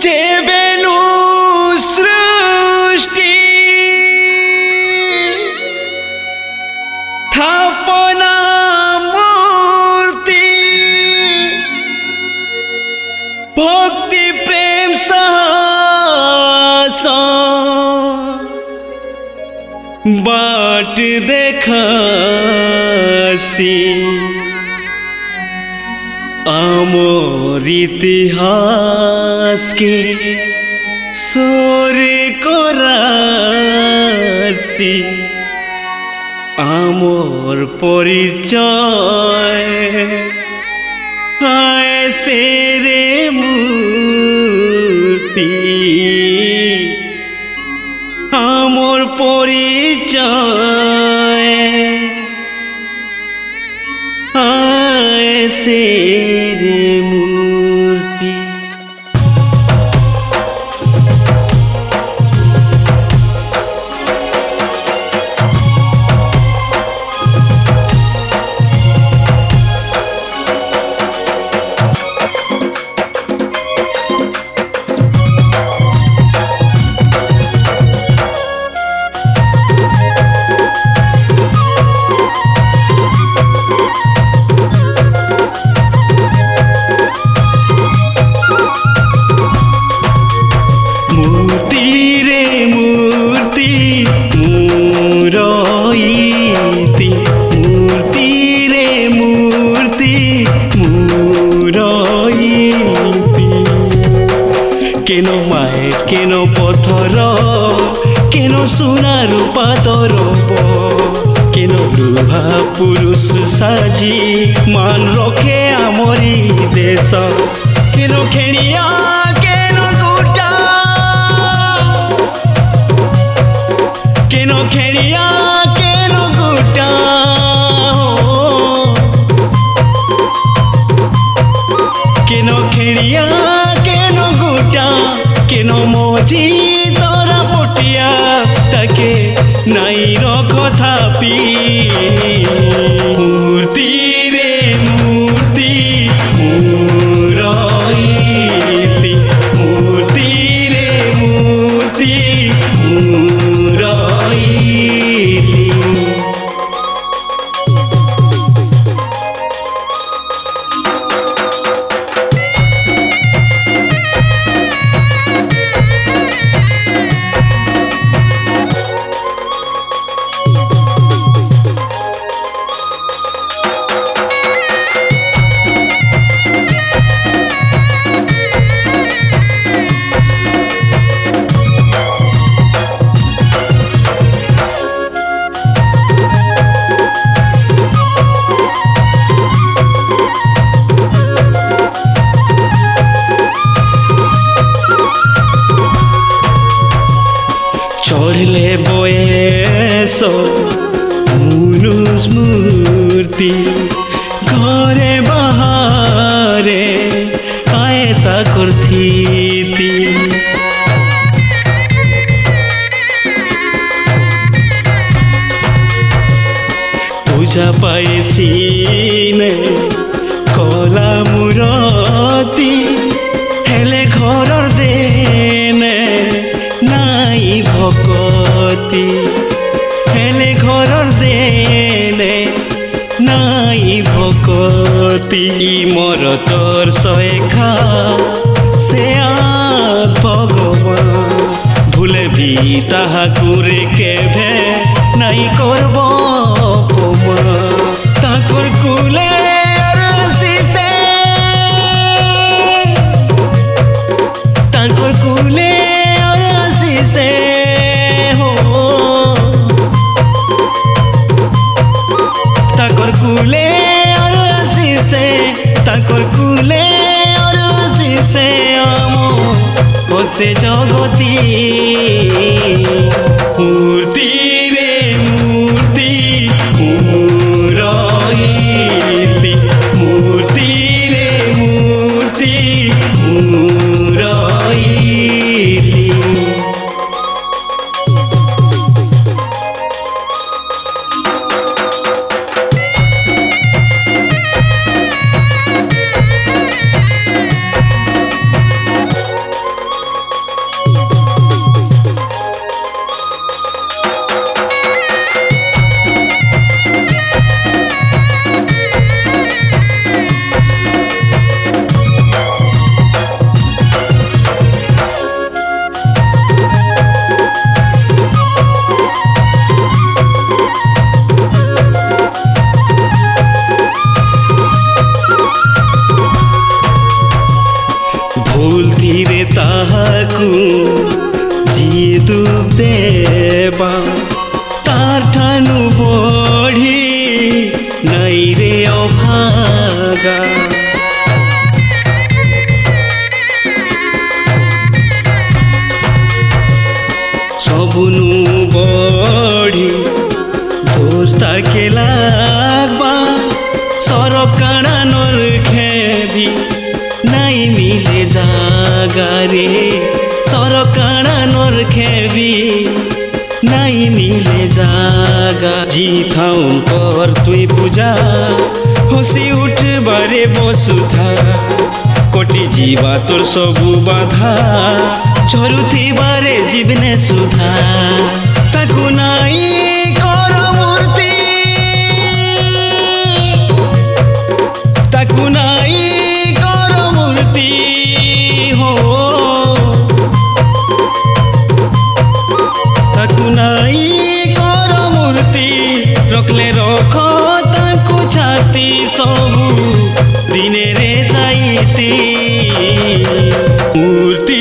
যে বেনু সৃষ্টি থাপনা মূর্তি। ভক্তি প্রেম সাহস। বাট দেখাসি। আমর ইতিহাসকে সরে করাসি আমর পরিচয় হায় সেরে মূর্তি। আয় সেরে কেন মায়ের কেন পথর? কেন সোনার পাতর কেন লুহা পুরুষ সাজি? মান রখে আমরি দেশ। কেন খেড়িয়া, কেন গোটা? কেন খেড়িয়া, কেন গোটা? মজি তোরা পটিয়া তাকে নাই কথা পি বয়েস মুনুষ মূর্তি ঘরে বাহারে আয়তা করথিতি পূজা পাইছিনে কলা মূরতি, হেলে ঘরর দেনে নাই ভকতি। ভকতি মর তোর শখা সে ভগবান। ভুলে ভি তাহাকু রে কেভে নাই করব রসিসে তাকর কুলে রসিসে আম বসে জগতি মূর্তি स्वर्ग सबुनु बढी दोष त के लाग्बा सरब काँडा मिले जागारे सरब काँडा नर्खेबी नाई मिले जागा। जी थाउन पर तुई पूजा, होसी उठ बारे बसु था। कोटी जीवा तोर सब बाधा छोरु बारे जीवने सुधा। ताकु नाई ବୋଲେ ରଖ ତାକୁ ଛାତି ସବୁ ଦିନରେ ସାଇତି ମୂର୍ତ୍ତି